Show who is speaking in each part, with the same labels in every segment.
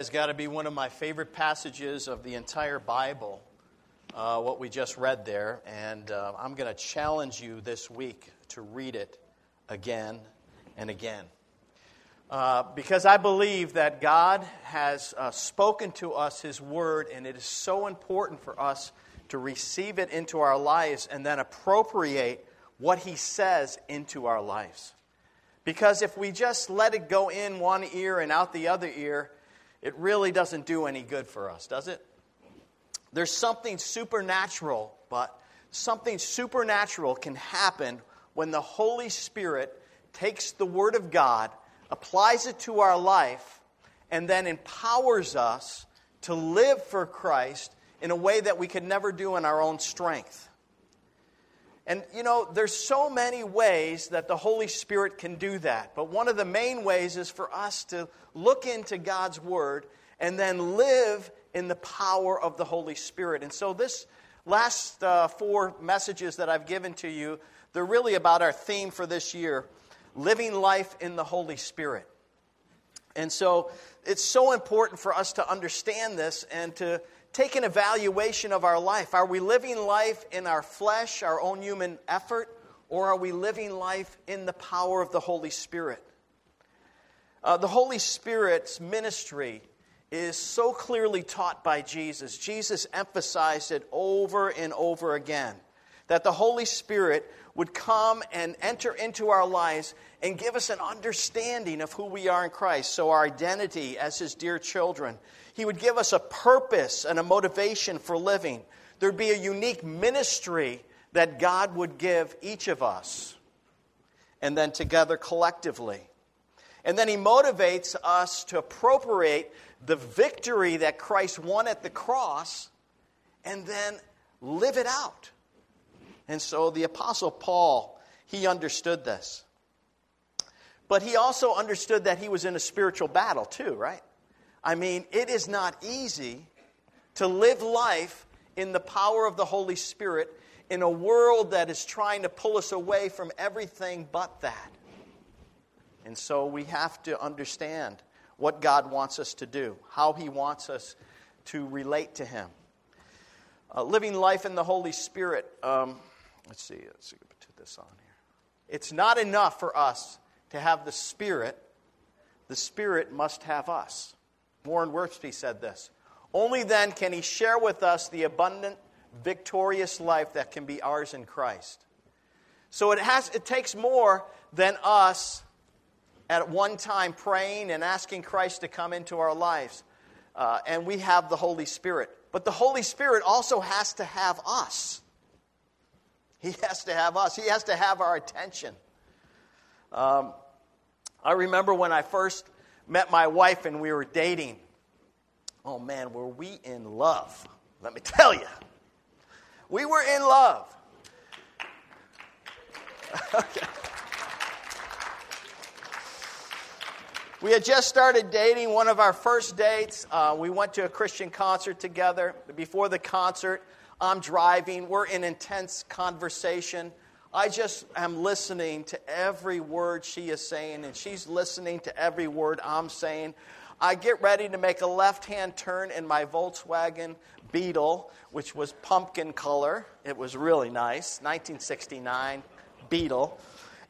Speaker 1: has got to be one of my favorite passages of the entire Bible, uh, what we just read there. And uh, I'm going to challenge you this week to read it again and again. Uh, because I believe that God has uh, spoken to us His Word, and it is so important for us to receive it into our lives and then appropriate what He says into our lives. Because if we just let it go in one ear and out the other ear, it really doesn't do any good for us, does it? There's something supernatural, but something supernatural can happen when the Holy Spirit takes the Word of God, applies it to our life, and then empowers us to live for Christ in a way that we could never do in our own strength. And you know, there's so many ways that the Holy Spirit can do that. But one of the main ways is for us to look into God's Word and then live in the power of the Holy Spirit. And so, this last uh, four messages that I've given to you, they're really about our theme for this year living life in the Holy Spirit. And so, it's so important for us to understand this and to take an evaluation of our life. Are we living life in our flesh, our own human effort, or are we living life in the power of the Holy Spirit? Uh, the Holy Spirit's ministry is so clearly taught by Jesus. Jesus emphasized it over and over again that the Holy Spirit would come and enter into our lives and give us an understanding of who we are in Christ. So, our identity as His dear children, he would give us a purpose and a motivation for living. There'd be a unique ministry that God would give each of us, and then together collectively. And then He motivates us to appropriate the victory that Christ won at the cross and then live it out. And so the Apostle Paul, he understood this. But he also understood that he was in a spiritual battle too, right? I mean, it is not easy to live life in the power of the Holy Spirit in a world that is trying to pull us away from everything but that. And so we have to understand what God wants us to do, how He wants us to relate to Him. Uh, living life in the Holy Spirit. Um, let's see. Let's see. Put this on here. It's not enough for us to have the Spirit. The Spirit must have us. Warren Wiersbe said this Only then can he share with us the abundant, victorious life that can be ours in Christ. So it, has, it takes more than us at one time praying and asking Christ to come into our lives. Uh, and we have the Holy Spirit. But the Holy Spirit also has to have us. He has to have us, He has to have our attention. Um, I remember when I first met my wife and we were dating. Oh man, were we in love? Let me tell you. We were in love. okay. We had just started dating, one of our first dates. Uh, we went to a Christian concert together. Before the concert, I'm driving. We're in intense conversation. I just am listening to every word she is saying, and she's listening to every word I'm saying. I get ready to make a left hand turn in my Volkswagen Beetle, which was pumpkin color. It was really nice, 1969 Beetle.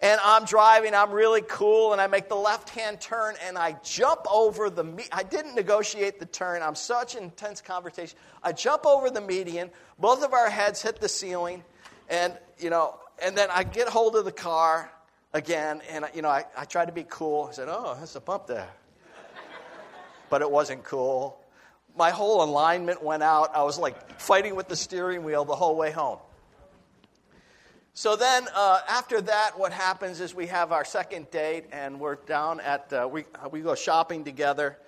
Speaker 1: And I'm driving, I'm really cool, and I make the left hand turn and I jump over the. Me- I didn't negotiate the turn. I'm such intense conversation. I jump over the median. Both of our heads hit the ceiling, and you know, and then I get hold of the car again, and you know, I, I tried to be cool. I said, "Oh, that's a bump there," but it wasn't cool. My whole alignment went out. I was like fighting with the steering wheel the whole way home. So then, uh, after that, what happens is we have our second date, and we're down at uh, we we go shopping together,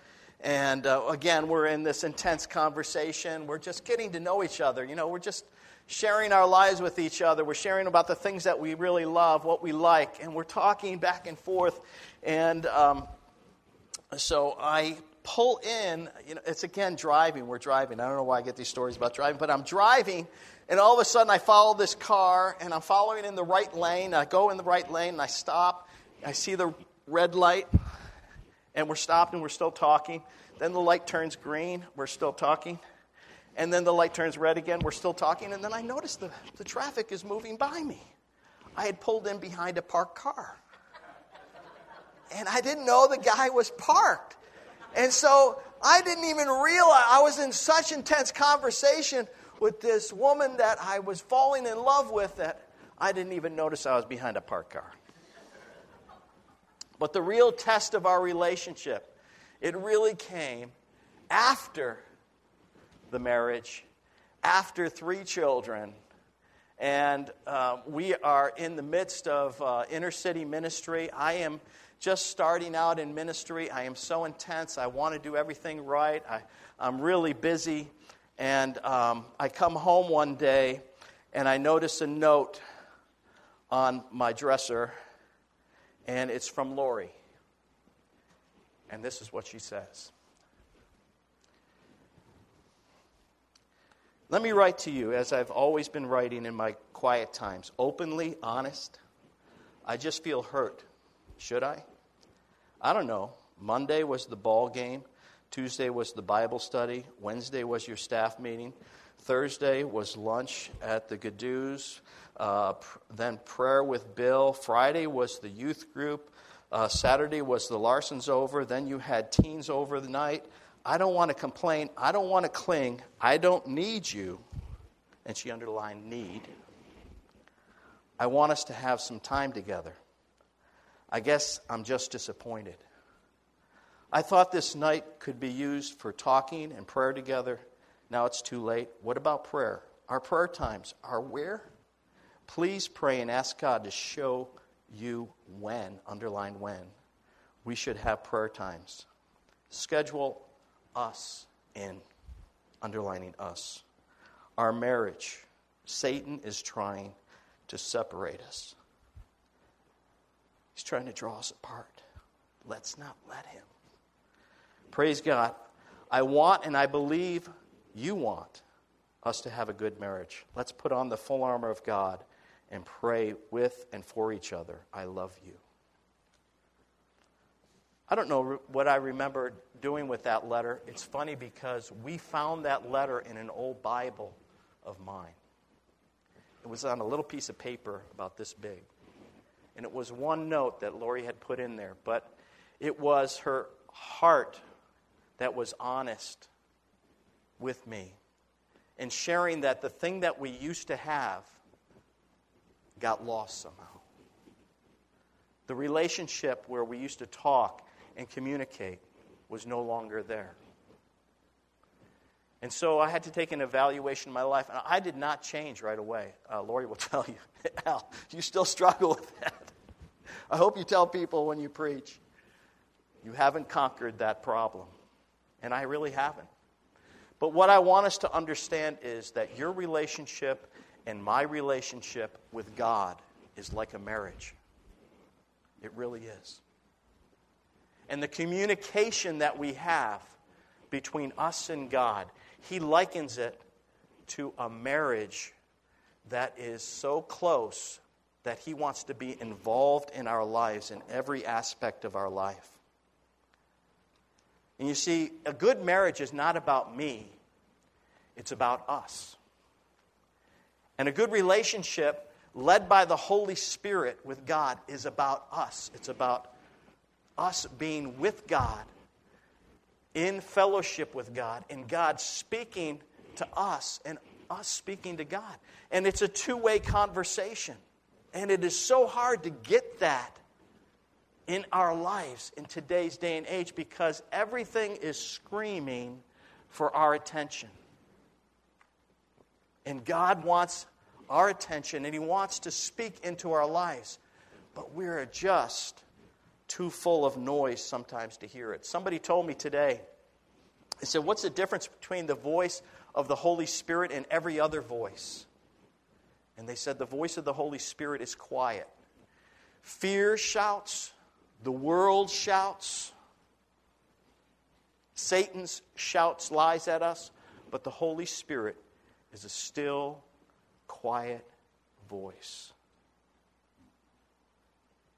Speaker 1: and uh, again, we're in this intense conversation. We're just getting to know each other. You know, we're just sharing our lives with each other. We're sharing about the things that we really love, what we like, and we're talking back and forth. And um, so I pull in, you know, it's again driving. We're driving. I don't know why I get these stories about driving, but I'm driving, and all of a sudden I follow this car, and I'm following in the right lane. I go in the right lane, and I stop. I see the red light, and we're stopped, and we're still talking. Then the light turns green. We're still talking. And then the light turns red again. We're still talking. And then I notice the, the traffic is moving by me. I had pulled in behind a parked car. And I didn't know the guy was parked. And so I didn't even realize I was in such intense conversation with this woman that I was falling in love with that I didn't even notice I was behind a parked car. But the real test of our relationship, it really came after the marriage, after three children, and uh, we are in the midst of uh, inner city ministry. I am just starting out in ministry. I am so intense. I want to do everything right. I, I'm really busy. And um, I come home one day and I notice a note on my dresser, and it's from Lori. And this is what she says Let me write to you, as I've always been writing in my quiet times, openly, honest. I just feel hurt. Should I? I don't know. Monday was the ball game. Tuesday was the Bible study. Wednesday was your staff meeting. Thursday was lunch at the Gadoos. Uh, pr- then prayer with Bill. Friday was the youth group. Uh, Saturday was the Larsons over. Then you had teens over the night. I don't want to complain. I don't want to cling. I don't need you. And she underlined need. I want us to have some time together. I guess I'm just disappointed. I thought this night could be used for talking and prayer together. Now it's too late. What about prayer? Our prayer times are where? Please pray and ask God to show you when, underline when, we should have prayer times. Schedule us in, underlining us. Our marriage, Satan is trying to separate us. He's trying to draw us apart. Let's not let him. Praise God. I want and I believe you want us to have a good marriage. Let's put on the full armor of God and pray with and for each other. I love you. I don't know what I remember doing with that letter. It's funny because we found that letter in an old Bible of mine. It was on a little piece of paper about this big. And it was one note that Lori had put in there, but it was her heart that was honest with me and sharing that the thing that we used to have got lost somehow. The relationship where we used to talk and communicate was no longer there. And so I had to take an evaluation of my life. And I did not change right away. Uh, Lori will tell you, Al, you still struggle with that. I hope you tell people when you preach, you haven't conquered that problem. And I really haven't. But what I want us to understand is that your relationship and my relationship with God is like a marriage. It really is and the communication that we have between us and God, he likens it to a marriage that is so close that he wants to be involved in our lives in every aspect of our life. And you see, a good marriage is not about me, it's about us. And a good relationship led by the Holy Spirit with God is about us. It's about us being with God, in fellowship with God, and God speaking to us and us speaking to God. And it's a two way conversation. And it is so hard to get that in our lives in today's day and age because everything is screaming for our attention. And God wants our attention and He wants to speak into our lives. But we're just too full of noise sometimes to hear it. Somebody told me today, they said, What's the difference between the voice of the Holy Spirit and every other voice? And they said, The voice of the Holy Spirit is quiet. Fear shouts, the world shouts, Satan's shouts lies at us, but the Holy Spirit is a still, quiet voice.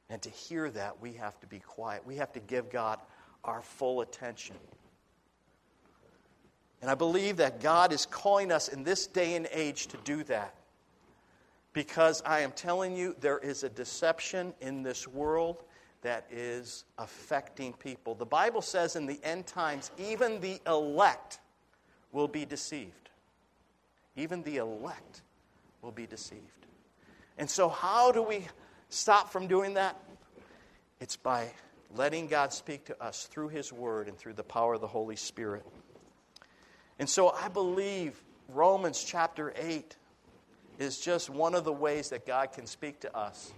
Speaker 1: And to hear that, we have to be quiet. We have to give God our full attention. And I believe that God is calling us in this day and age to do that. Because I am telling you, there is a deception in this world that is affecting people. The Bible says in the end times, even the elect will be deceived. Even the elect will be deceived. And so, how do we stop from doing that? It's by letting God speak to us through His Word and through the power of the Holy Spirit. And so, I believe Romans chapter 8 is just one of the ways that God can speak to us.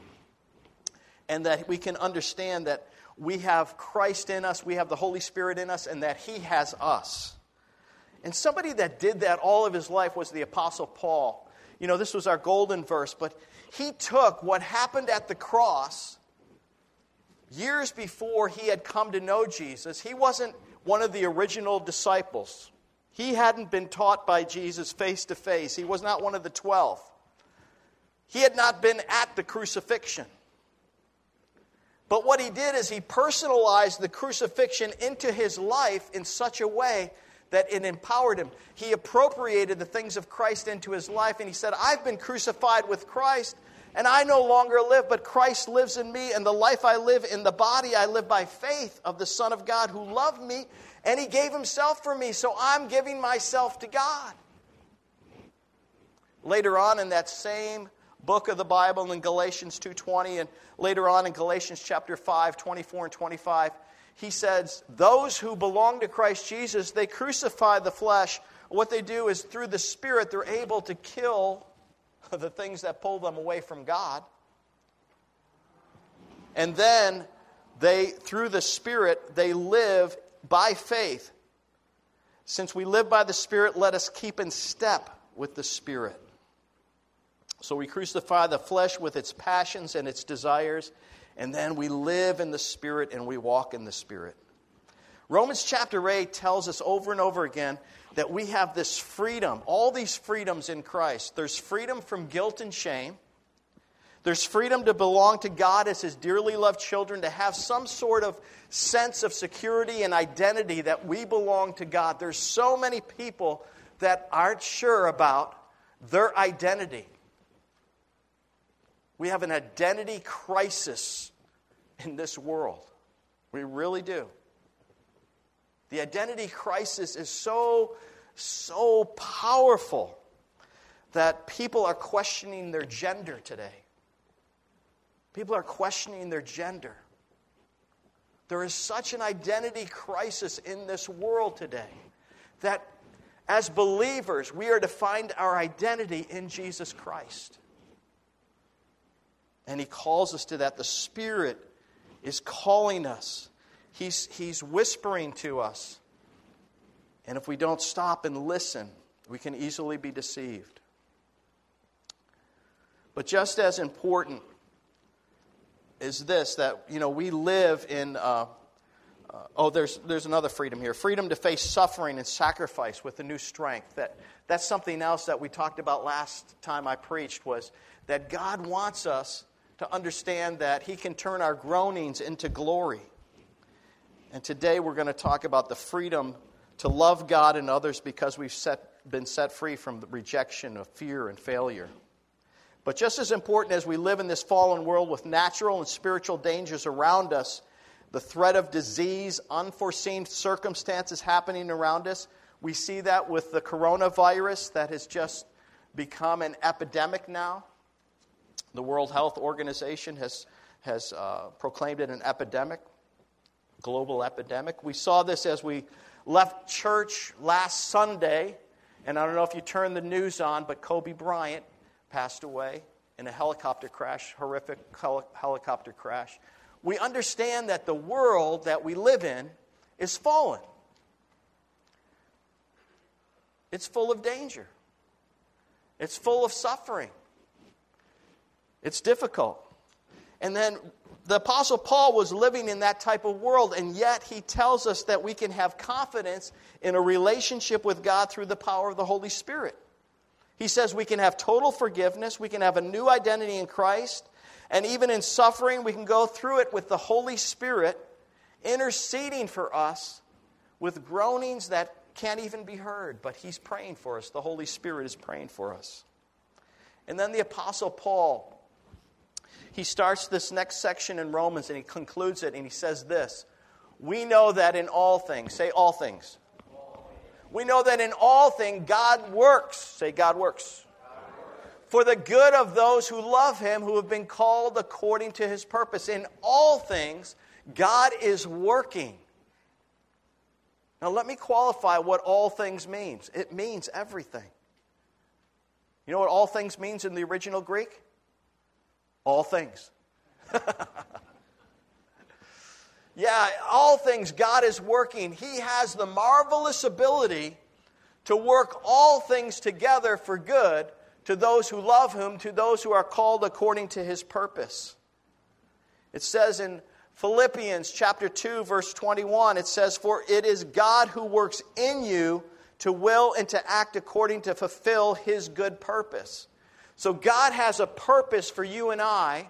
Speaker 1: And that we can understand that we have Christ in us, we have the Holy Spirit in us, and that He has us. And somebody that did that all of his life was the Apostle Paul. You know, this was our golden verse, but he took what happened at the cross years before he had come to know Jesus. He wasn't one of the original disciples. He hadn't been taught by Jesus face to face. He was not one of the twelve. He had not been at the crucifixion. But what he did is he personalized the crucifixion into his life in such a way that it empowered him. He appropriated the things of Christ into his life and he said, I've been crucified with Christ and I no longer live, but Christ lives in me, and the life I live in the body, I live by faith of the Son of God who loved me, and He gave Himself for me, so I'm giving myself to God. Later on in that same book of the Bible in Galatians 2:20 and later on in Galatians chapter 5 24 and 25 he says those who belong to Christ Jesus they crucify the flesh. What they do is through the spirit they're able to kill the things that pull them away from God. And then they through the spirit they live by faith. Since we live by the spirit let us keep in step with the spirit so we crucify the flesh with its passions and its desires, and then we live in the Spirit and we walk in the Spirit. Romans chapter 8 tells us over and over again that we have this freedom, all these freedoms in Christ. There's freedom from guilt and shame. There's freedom to belong to God as His dearly loved children, to have some sort of sense of security and identity that we belong to God. There's so many people that aren't sure about their identity. We have an identity crisis in this world. We really do. The identity crisis is so, so powerful that people are questioning their gender today. People are questioning their gender. There is such an identity crisis in this world today that as believers, we are to find our identity in Jesus Christ. And he calls us to that. The Spirit is calling us, he's, he's whispering to us. And if we don't stop and listen, we can easily be deceived. But just as important is this that, you know, we live in. Uh, uh, oh, there's, there's another freedom here freedom to face suffering and sacrifice with a new strength. That, that's something else that we talked about last time I preached was that God wants us to understand that He can turn our groanings into glory. And today we're going to talk about the freedom to love God and others because we've set, been set free from the rejection of fear and failure. But just as important as we live in this fallen world with natural and spiritual dangers around us, the threat of disease, unforeseen circumstances happening around us, we see that with the coronavirus that has just become an epidemic now. The World Health Organization has, has uh, proclaimed it an epidemic, global epidemic. We saw this as we left church last Sunday, and I don't know if you turned the news on, but Kobe Bryant passed away in a helicopter crash, horrific hel- helicopter crash. We understand that the world that we live in is fallen. It's full of danger. It's full of suffering. It's difficult. And then the Apostle Paul was living in that type of world, and yet he tells us that we can have confidence in a relationship with God through the power of the Holy Spirit. He says we can have total forgiveness, we can have a new identity in Christ, and even in suffering, we can go through it with the Holy Spirit interceding for us with groanings that can't even be heard, but He's praying for us. The Holy Spirit is praying for us. And then the Apostle Paul, he starts this next section in Romans and he concludes it and he says this We know that in all things, say all things. We know that in all things God works, say God works. For the good of those who love him, who have been called according to his purpose. In all things, God is working. Now, let me qualify what all things means. It means everything. You know what all things means in the original Greek? All things. yeah, all things God is working. He has the marvelous ability to work all things together for good to those who love Him, to those who are called according to His purpose. It says in Philippians chapter 2 verse 21 it says for it is God who works in you to will and to act according to fulfill his good purpose. So God has a purpose for you and I,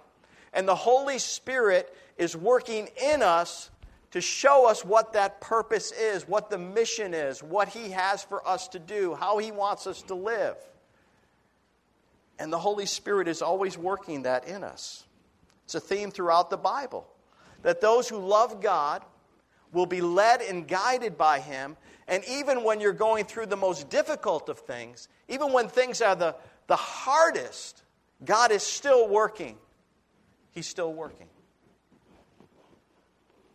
Speaker 1: and the Holy Spirit is working in us to show us what that purpose is, what the mission is, what he has for us to do, how he wants us to live. And the Holy Spirit is always working that in us. It's a theme throughout the Bible that those who love God will be led and guided by him and even when you're going through the most difficult of things, even when things are the, the hardest, God is still working. He's still working.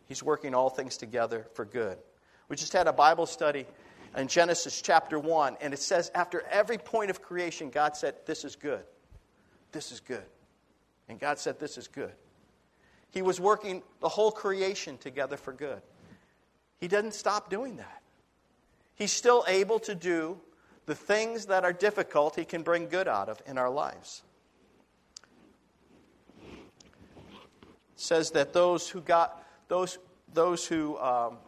Speaker 1: He's working all things together for good. We just had a Bible study in Genesis chapter 1, and it says after every point of creation, God said, This is good. This is good. And God said, This is good. He was working the whole creation together for good. He doesn't stop doing that. He's still able to do the things that are difficult, He can bring good out of in our lives. It says that those who got those those who um,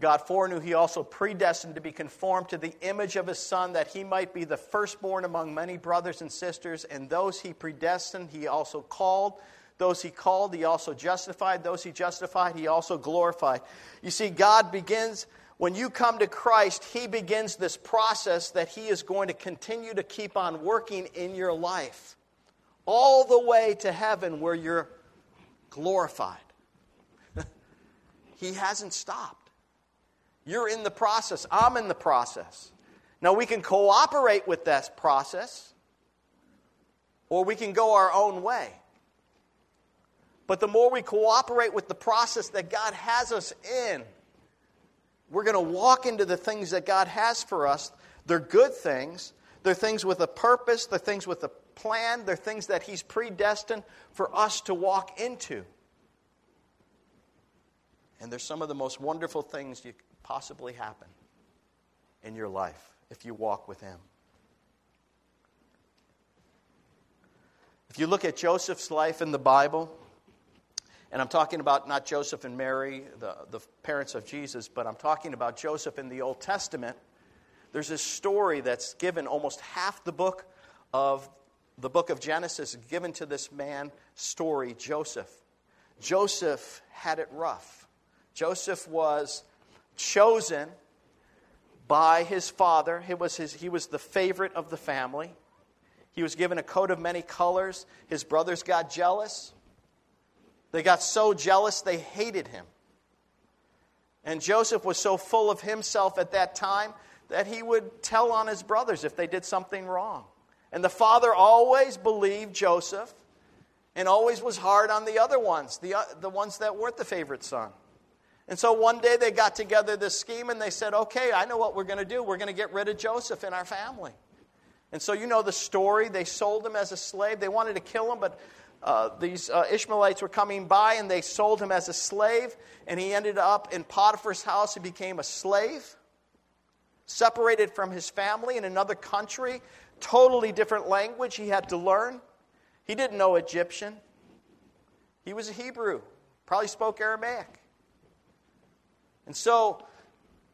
Speaker 1: God foreknew, He also predestined to be conformed to the image of His Son, that He might be the firstborn among many brothers and sisters. And those He predestined, He also called. Those He called, He also justified. Those He justified, He also glorified. You see, God begins when you come to Christ, He begins this process that He is going to continue to keep on working in your life, all the way to heaven where you're glorified. he hasn't stopped. You're in the process, I'm in the process. Now, we can cooperate with that process, or we can go our own way. But the more we cooperate with the process that God has us in, we're going to walk into the things that God has for us. They're good things. They're things with a purpose. They're things with a plan. They're things that He's predestined for us to walk into. And they're some of the most wonderful things you possibly happen in your life if you walk with Him. If you look at Joseph's life in the Bible, and I'm talking about not Joseph and Mary, the, the parents of Jesus, but I'm talking about Joseph in the Old Testament. There's this story that's given almost half the book of the book of Genesis given to this man story, Joseph. Joseph had it rough. Joseph was chosen by his father. He was, his, he was the favorite of the family. He was given a coat of many colors. His brothers got jealous. They got so jealous they hated him. And Joseph was so full of himself at that time that he would tell on his brothers if they did something wrong. And the father always believed Joseph and always was hard on the other ones, the, uh, the ones that weren't the favorite son. And so one day they got together this scheme and they said, okay, I know what we're going to do. We're going to get rid of Joseph in our family. And so you know the story. They sold him as a slave. They wanted to kill him, but uh, these uh, Ishmaelites were coming by and they sold him as a slave, and he ended up in Potiphar's house. He became a slave, separated from his family in another country, totally different language he had to learn. He didn't know Egyptian, he was a Hebrew, probably spoke Aramaic. And so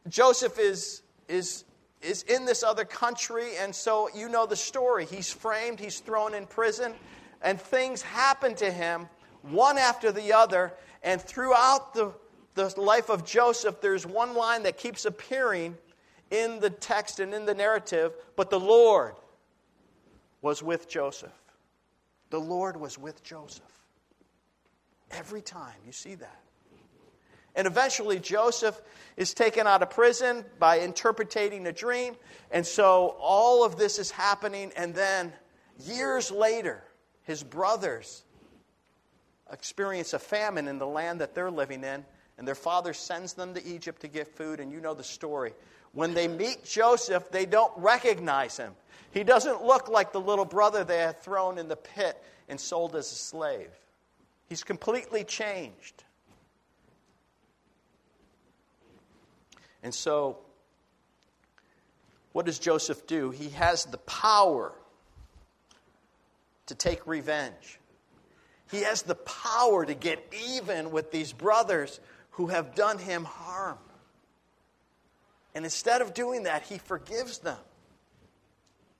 Speaker 1: Joseph is, is, is in this other country, and so you know the story. He's framed, he's thrown in prison and things happen to him one after the other. And throughout the, the life of Joseph, there's one line that keeps appearing in the text and in the narrative, but the Lord was with Joseph. The Lord was with Joseph. Every time you see that. And eventually, Joseph is taken out of prison by interpreting a dream. And so, all of this is happening. And then, years later, his brothers experience a famine in the land that they're living in. And their father sends them to Egypt to get food. And you know the story. When they meet Joseph, they don't recognize him. He doesn't look like the little brother they had thrown in the pit and sold as a slave. He's completely changed. And so, what does Joseph do? He has the power to take revenge. He has the power to get even with these brothers who have done him harm. And instead of doing that, he forgives them.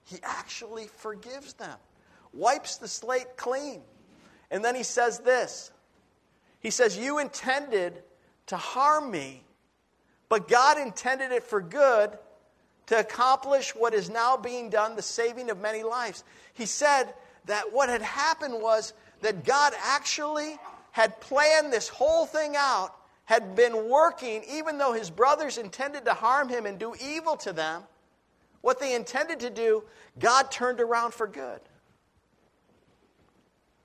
Speaker 1: He actually forgives them, wipes the slate clean. And then he says this He says, You intended to harm me, but God intended it for good to accomplish what is now being done, the saving of many lives. He said that what had happened was that God actually had planned this whole thing out, had been working, even though his brothers intended to harm him and do evil to them. What they intended to do, God turned around for good.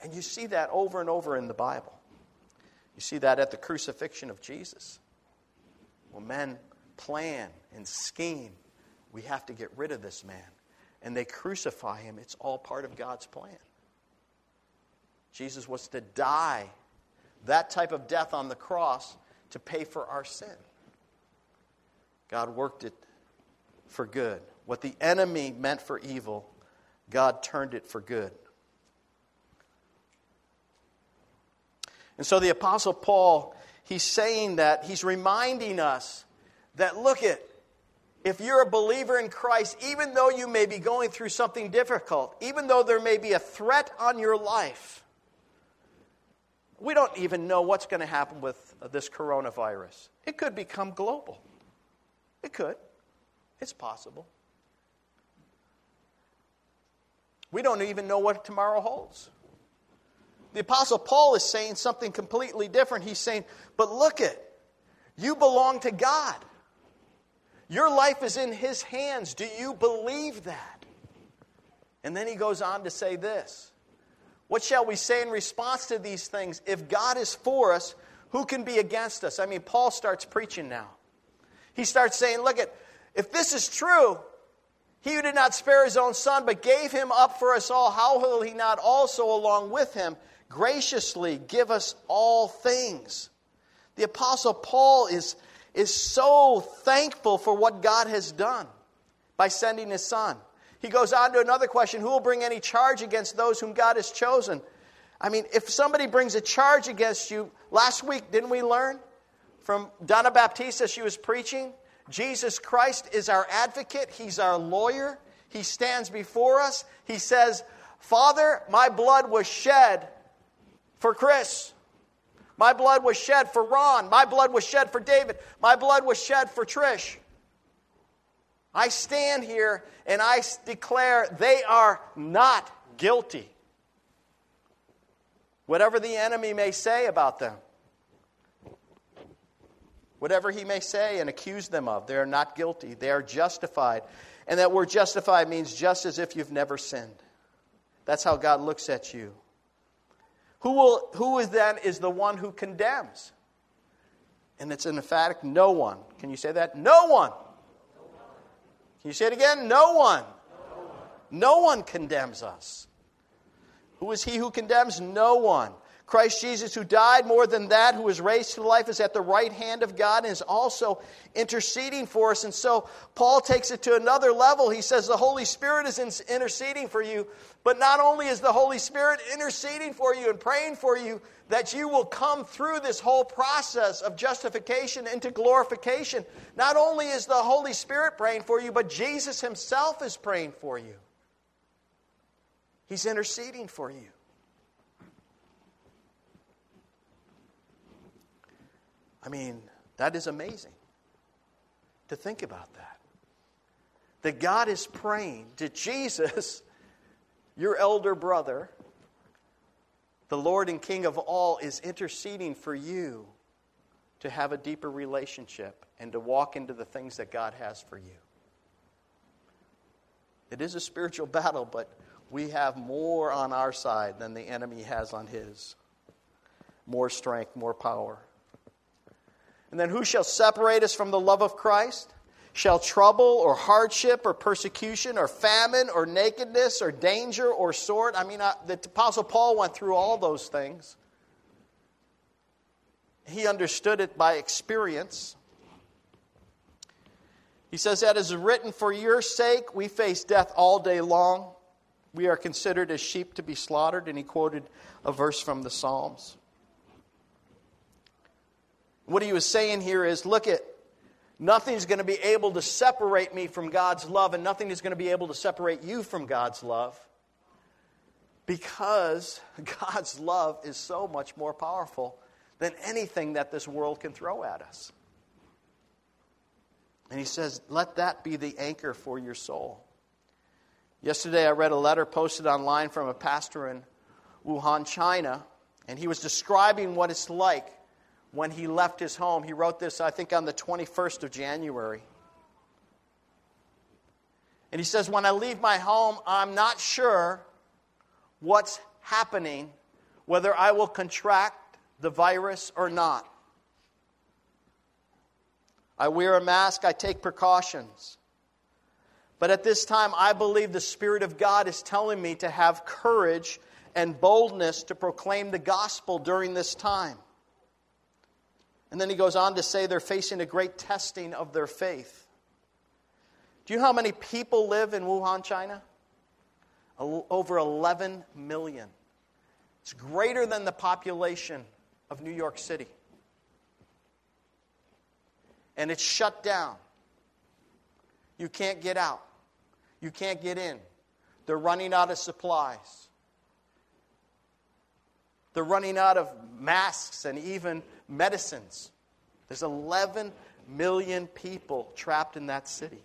Speaker 1: And you see that over and over in the Bible. You see that at the crucifixion of Jesus. When men plan and scheme, we have to get rid of this man. And they crucify him. It's all part of God's plan. Jesus was to die that type of death on the cross to pay for our sin. God worked it for good. What the enemy meant for evil, God turned it for good. And so the Apostle Paul, he's saying that, he's reminding us that look at, if you're a believer in Christ, even though you may be going through something difficult, even though there may be a threat on your life, we don't even know what's going to happen with this coronavirus. It could become global. It could. It's possible. We don't even know what tomorrow holds. The Apostle Paul is saying something completely different. He's saying, But look it, you belong to God. Your life is in His hands. Do you believe that? And then he goes on to say this What shall we say in response to these things? If God is for us, who can be against us? I mean, Paul starts preaching now. He starts saying, Look at, if this is true, he who did not spare his own son, but gave him up for us all, how will he not also, along with him, graciously give us all things. The Apostle Paul is, is so thankful for what God has done by sending his son. He goes on to another question Who will bring any charge against those whom God has chosen? I mean, if somebody brings a charge against you, last week, didn't we learn from Donna Baptista? She was preaching. Jesus Christ is our advocate, He's our lawyer. He stands before us. He says, Father, my blood was shed for Chris. My blood was shed for Ron. My blood was shed for David. My blood was shed for Trish. I stand here and I declare they are not guilty. Whatever the enemy may say about them, whatever he may say and accuse them of, they are not guilty. They are justified. And that word justified means just as if you've never sinned. That's how God looks at you. Who, will, who is then is the one who condemns? And it's an emphatic no one. Can you say that? No one. Can you say it again? No one. No one, condemns us. Who is he who condemns? No one. Christ Jesus, who died more than that, who was raised to life, is at the right hand of God and is also interceding for us. And so Paul takes it to another level. He says the Holy Spirit is interceding for you, but not only is the Holy Spirit interceding for you and praying for you that you will come through this whole process of justification into glorification, not only is the Holy Spirit praying for you, but Jesus himself is praying for you. He's interceding for you. I mean, that is amazing to think about that. That God is praying to Jesus, your elder brother, the Lord and King of all, is interceding for you to have a deeper relationship and to walk into the things that God has for you. It is a spiritual battle, but we have more on our side than the enemy has on his. More strength, more power. And then who shall separate us from the love of Christ? Shall trouble or hardship or persecution or famine or nakedness or danger or sword? I mean, uh, the Apostle Paul went through all those things. He understood it by experience. He says, That is written for your sake, we face death all day long. We are considered as sheep to be slaughtered. And he quoted a verse from the Psalms. What he was saying here is look at nothing's going to be able to separate me from God's love, and nothing is going to be able to separate you from God's love because God's love is so much more powerful than anything that this world can throw at us. And he says, let that be the anchor for your soul. Yesterday, I read a letter posted online from a pastor in Wuhan, China, and he was describing what it's like when he left his home. He wrote this, I think, on the 21st of January. And he says, When I leave my home, I'm not sure what's happening, whether I will contract the virus or not. I wear a mask, I take precautions. But at this time, I believe the Spirit of God is telling me to have courage and boldness to proclaim the gospel during this time. And then he goes on to say they're facing a great testing of their faith. Do you know how many people live in Wuhan, China? Over 11 million. It's greater than the population of New York City and it's shut down. You can't get out. You can't get in. They're running out of supplies. They're running out of masks and even medicines. There's 11 million people trapped in that city.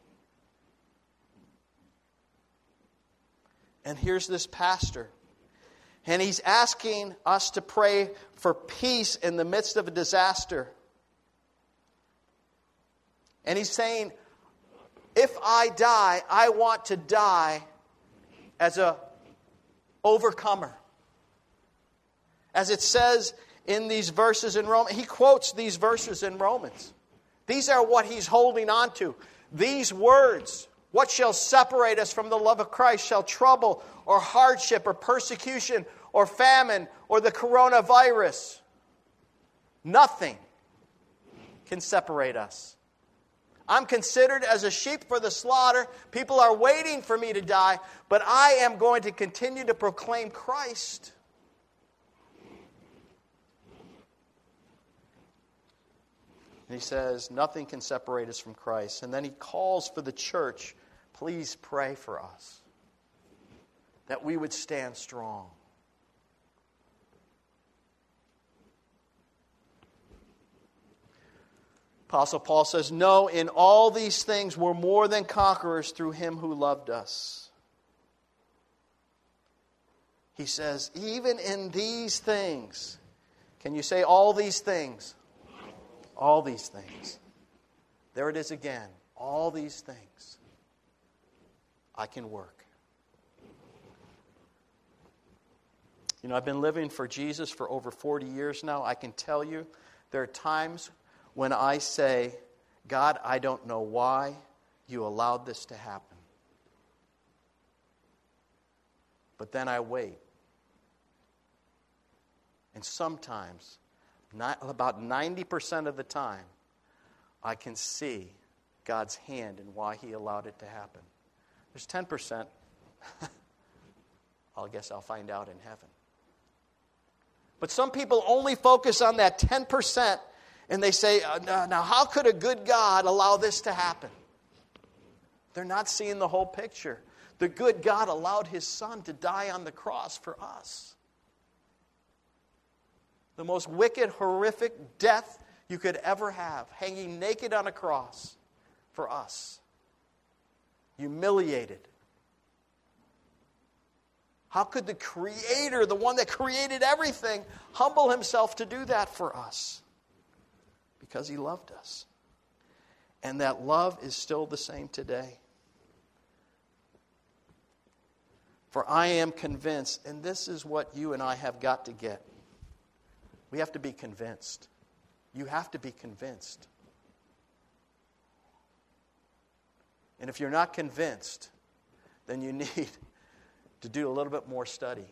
Speaker 1: And here's this pastor. And he's asking us to pray for peace in the midst of a disaster. And he's saying, if I die, I want to die as a overcomer. As it says in these verses in Romans, he quotes these verses in Romans. These are what he's holding on to. These words, what shall separate us from the love of Christ? Shall trouble or hardship or persecution or famine or the coronavirus? Nothing can separate us I'm considered as a sheep for the slaughter. People are waiting for me to die, but I am going to continue to proclaim Christ. And he says, Nothing can separate us from Christ. And then he calls for the church, please pray for us, that we would stand strong. Apostle Paul says, No, in all these things we're more than conquerors through him who loved us. He says, Even in these things, can you say all these things? All these things. There it is again. All these things. I can work. You know, I've been living for Jesus for over 40 years now. I can tell you there are times when I say, God, I don't know why you allowed this to happen. But then I wait. And sometimes, not, about 90% of the time, I can see God's hand and why He allowed it to happen. There's 10%. I guess I'll find out in heaven. But some people only focus on that 10% and they say, uh, now, how could a good God allow this to happen? They're not seeing the whole picture. The good God allowed his son to die on the cross for us. The most wicked, horrific death you could ever have, hanging naked on a cross for us, humiliated. How could the Creator, the one that created everything, humble himself to do that for us? Because he loved us. And that love is still the same today. For I am convinced, and this is what you and I have got to get. We have to be convinced. You have to be convinced. And if you're not convinced, then you need to do a little bit more study.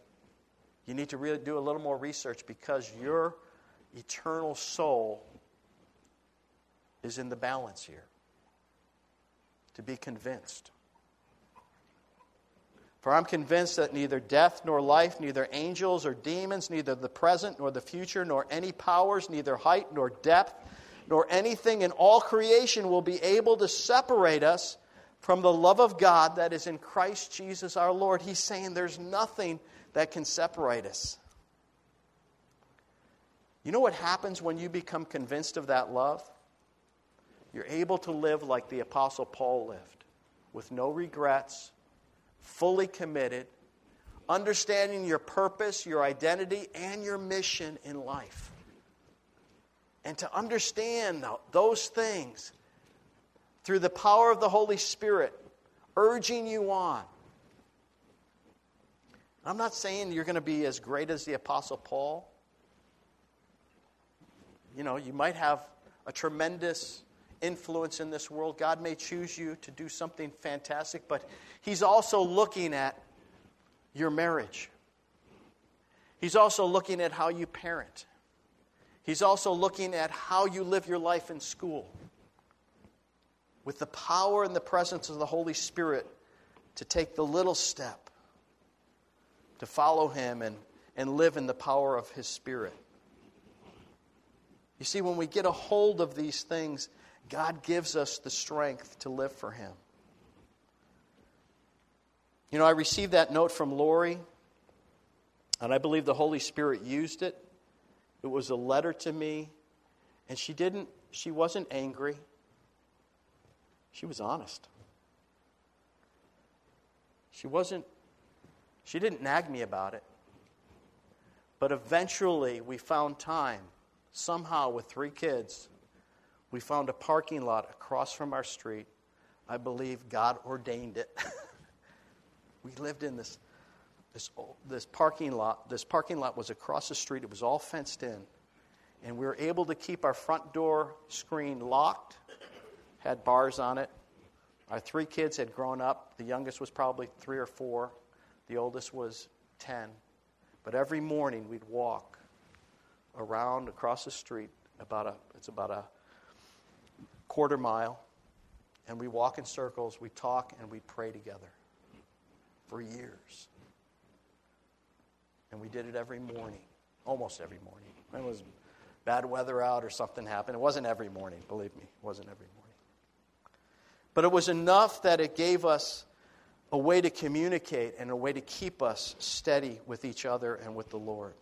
Speaker 1: You need to really do a little more research because your eternal soul is in the balance here. To be convinced. For I'm convinced that neither death nor life, neither angels or demons, neither the present nor the future, nor any powers, neither height nor depth, nor anything in all creation will be able to separate us from the love of God that is in Christ Jesus our Lord. He's saying there's nothing that can separate us. You know what happens when you become convinced of that love? You're able to live like the Apostle Paul lived, with no regrets fully committed, understanding your purpose, your identity, and your mission in life. And to understand those things through the power of the Holy Spirit, urging you on. I'm not saying you're going to be as great as the Apostle Paul. You know, you might have a tremendous influence in this world. God may choose you to do something fantastic, but He's also looking at your marriage. He's also looking at how you parent. He's also looking at how you live your life in school. With the power and the presence of the Holy Spirit to take the little step to follow Him and, and live in the power of His Spirit. You see, when we get a hold of these things, God gives us the strength to live for Him. You know, I received that note from Lori, and I believe the Holy Spirit used it. It was a letter to me, and she didn't, she wasn't angry. She was honest. She wasn't, she didn't nag me about it. But eventually, we found time, somehow, with three kids, we found a parking lot across from our street. I believe God ordained it. we lived in this, this, this parking lot. This parking lot was across the street, it was all fenced in. And we were able to keep our front door screen locked, had bars on it. Our three kids had grown up. The youngest was probably three or four, the oldest was 10. But every morning we'd walk around across the street about a it's about a quarter mile, and we walk in circles, we talk, and we pray together for years. And we did it every morning, almost every morning. When It was bad weather out or something happened. It wasn't every morning, believe me, it wasn't every morning. But it was enough that it gave us a way to communicate and a way to keep us steady with each other and with the Lord.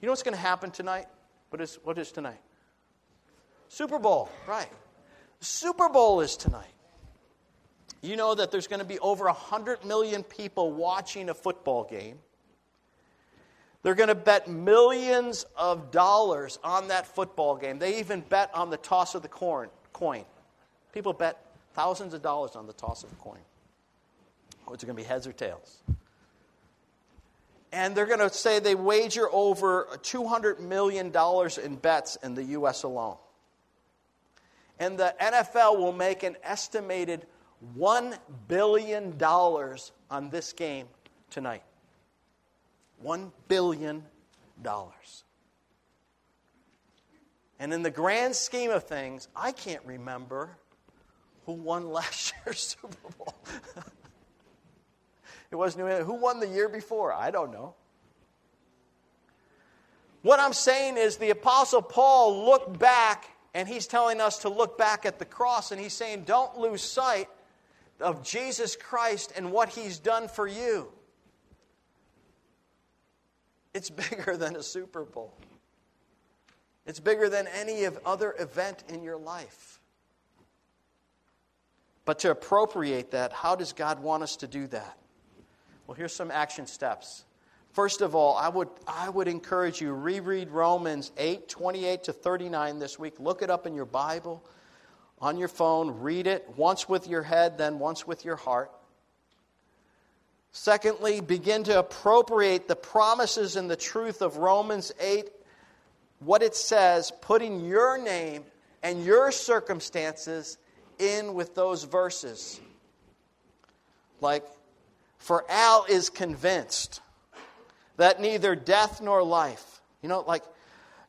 Speaker 1: You know what's going to happen tonight? What is, what is tonight? Super Bowl, right. Super Bowl is tonight. You know that there's going to be over 100 million people watching a football game. They're going to bet millions of dollars on that football game. They even bet on the toss of the coin. People bet thousands of dollars on the toss of a coin. Oh, it's going to be heads or tails. And they're going to say they wager over $200 million in bets in the U.S. alone and the NFL will make an estimated $1 billion on this game tonight. $1 billion. And in the grand scheme of things, I can't remember who won last year's Super Bowl. it was New England. Who won the year before? I don't know. What I'm saying is the Apostle Paul looked back and he's telling us to look back at the cross, and he's saying, don't lose sight of Jesus Christ and what he's done for you. It's bigger than a Super Bowl. It's bigger than any other event in your life. But to appropriate that, how does God want us to do that? Well, here's some action steps. First of all, I would, I would encourage you reread Romans 8, 28 to 39 this week. Look it up in your Bible, on your phone, read it once with your head, then once with your heart. Secondly, begin to appropriate the promises and the truth of Romans 8, what it says, putting your name and your circumstances in with those verses. Like, for Al is convinced that neither death nor life, you know, like,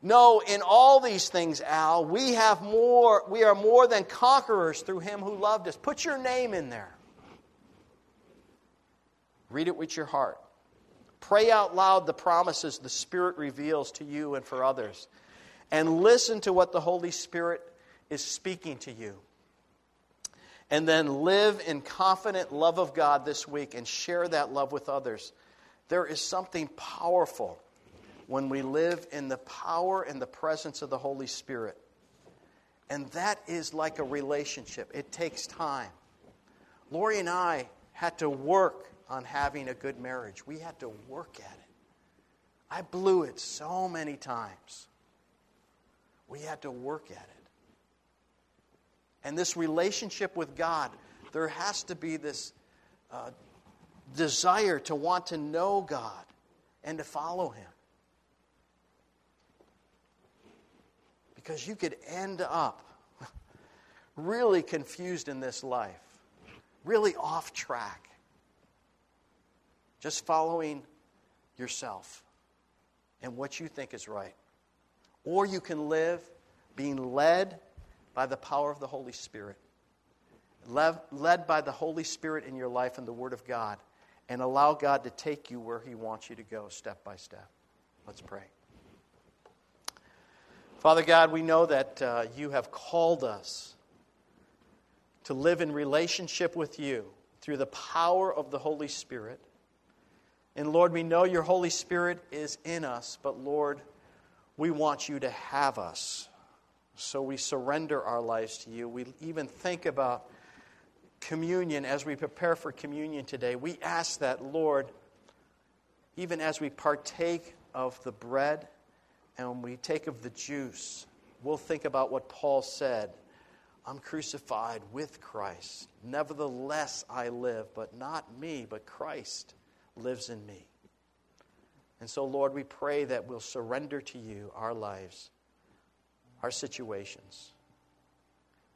Speaker 1: no, in all these things, Al, we have more, we are more than conquerors through him who loved us. Put your name in there. Read it with your heart. Pray out loud the promises the Spirit reveals to you and for others. And listen to what the Holy Spirit is speaking to you. And then live in confident love of God this week and share that love with others. There is something powerful when we live in the power and the presence of the Holy Spirit. And that is like a relationship, it takes time. Lori and I had to work on having a good marriage. We had to work at it. I blew it so many times. We had to work at it. And this relationship with God, there has to be this uh, desire to want to know God and to follow Him. Because you could end up really confused in this life, really off track just following yourself and what you think is right. Or you can live being led by the power of the Holy Spirit, led, by the Holy Spirit in your life and the Word of God, and allow God to take you where He wants you to go step by step. Let's pray. Father God, we know that uh, you have called us to live in relationship with you through the power of the Holy Spirit. And Lord, we know your Holy Spirit is in us, but Lord, we want you to have us. So we surrender our lives to you. We even think about communion as we prepare for communion today. We ask that, Lord, even as we partake of the bread and we take of the juice, we'll think about what Paul said I'm crucified with Christ. Nevertheless, I live, but not me, but Christ lives in me. And so, Lord, we pray that we'll surrender to you our lives, our situations.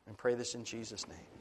Speaker 1: And pray this in Jesus' name.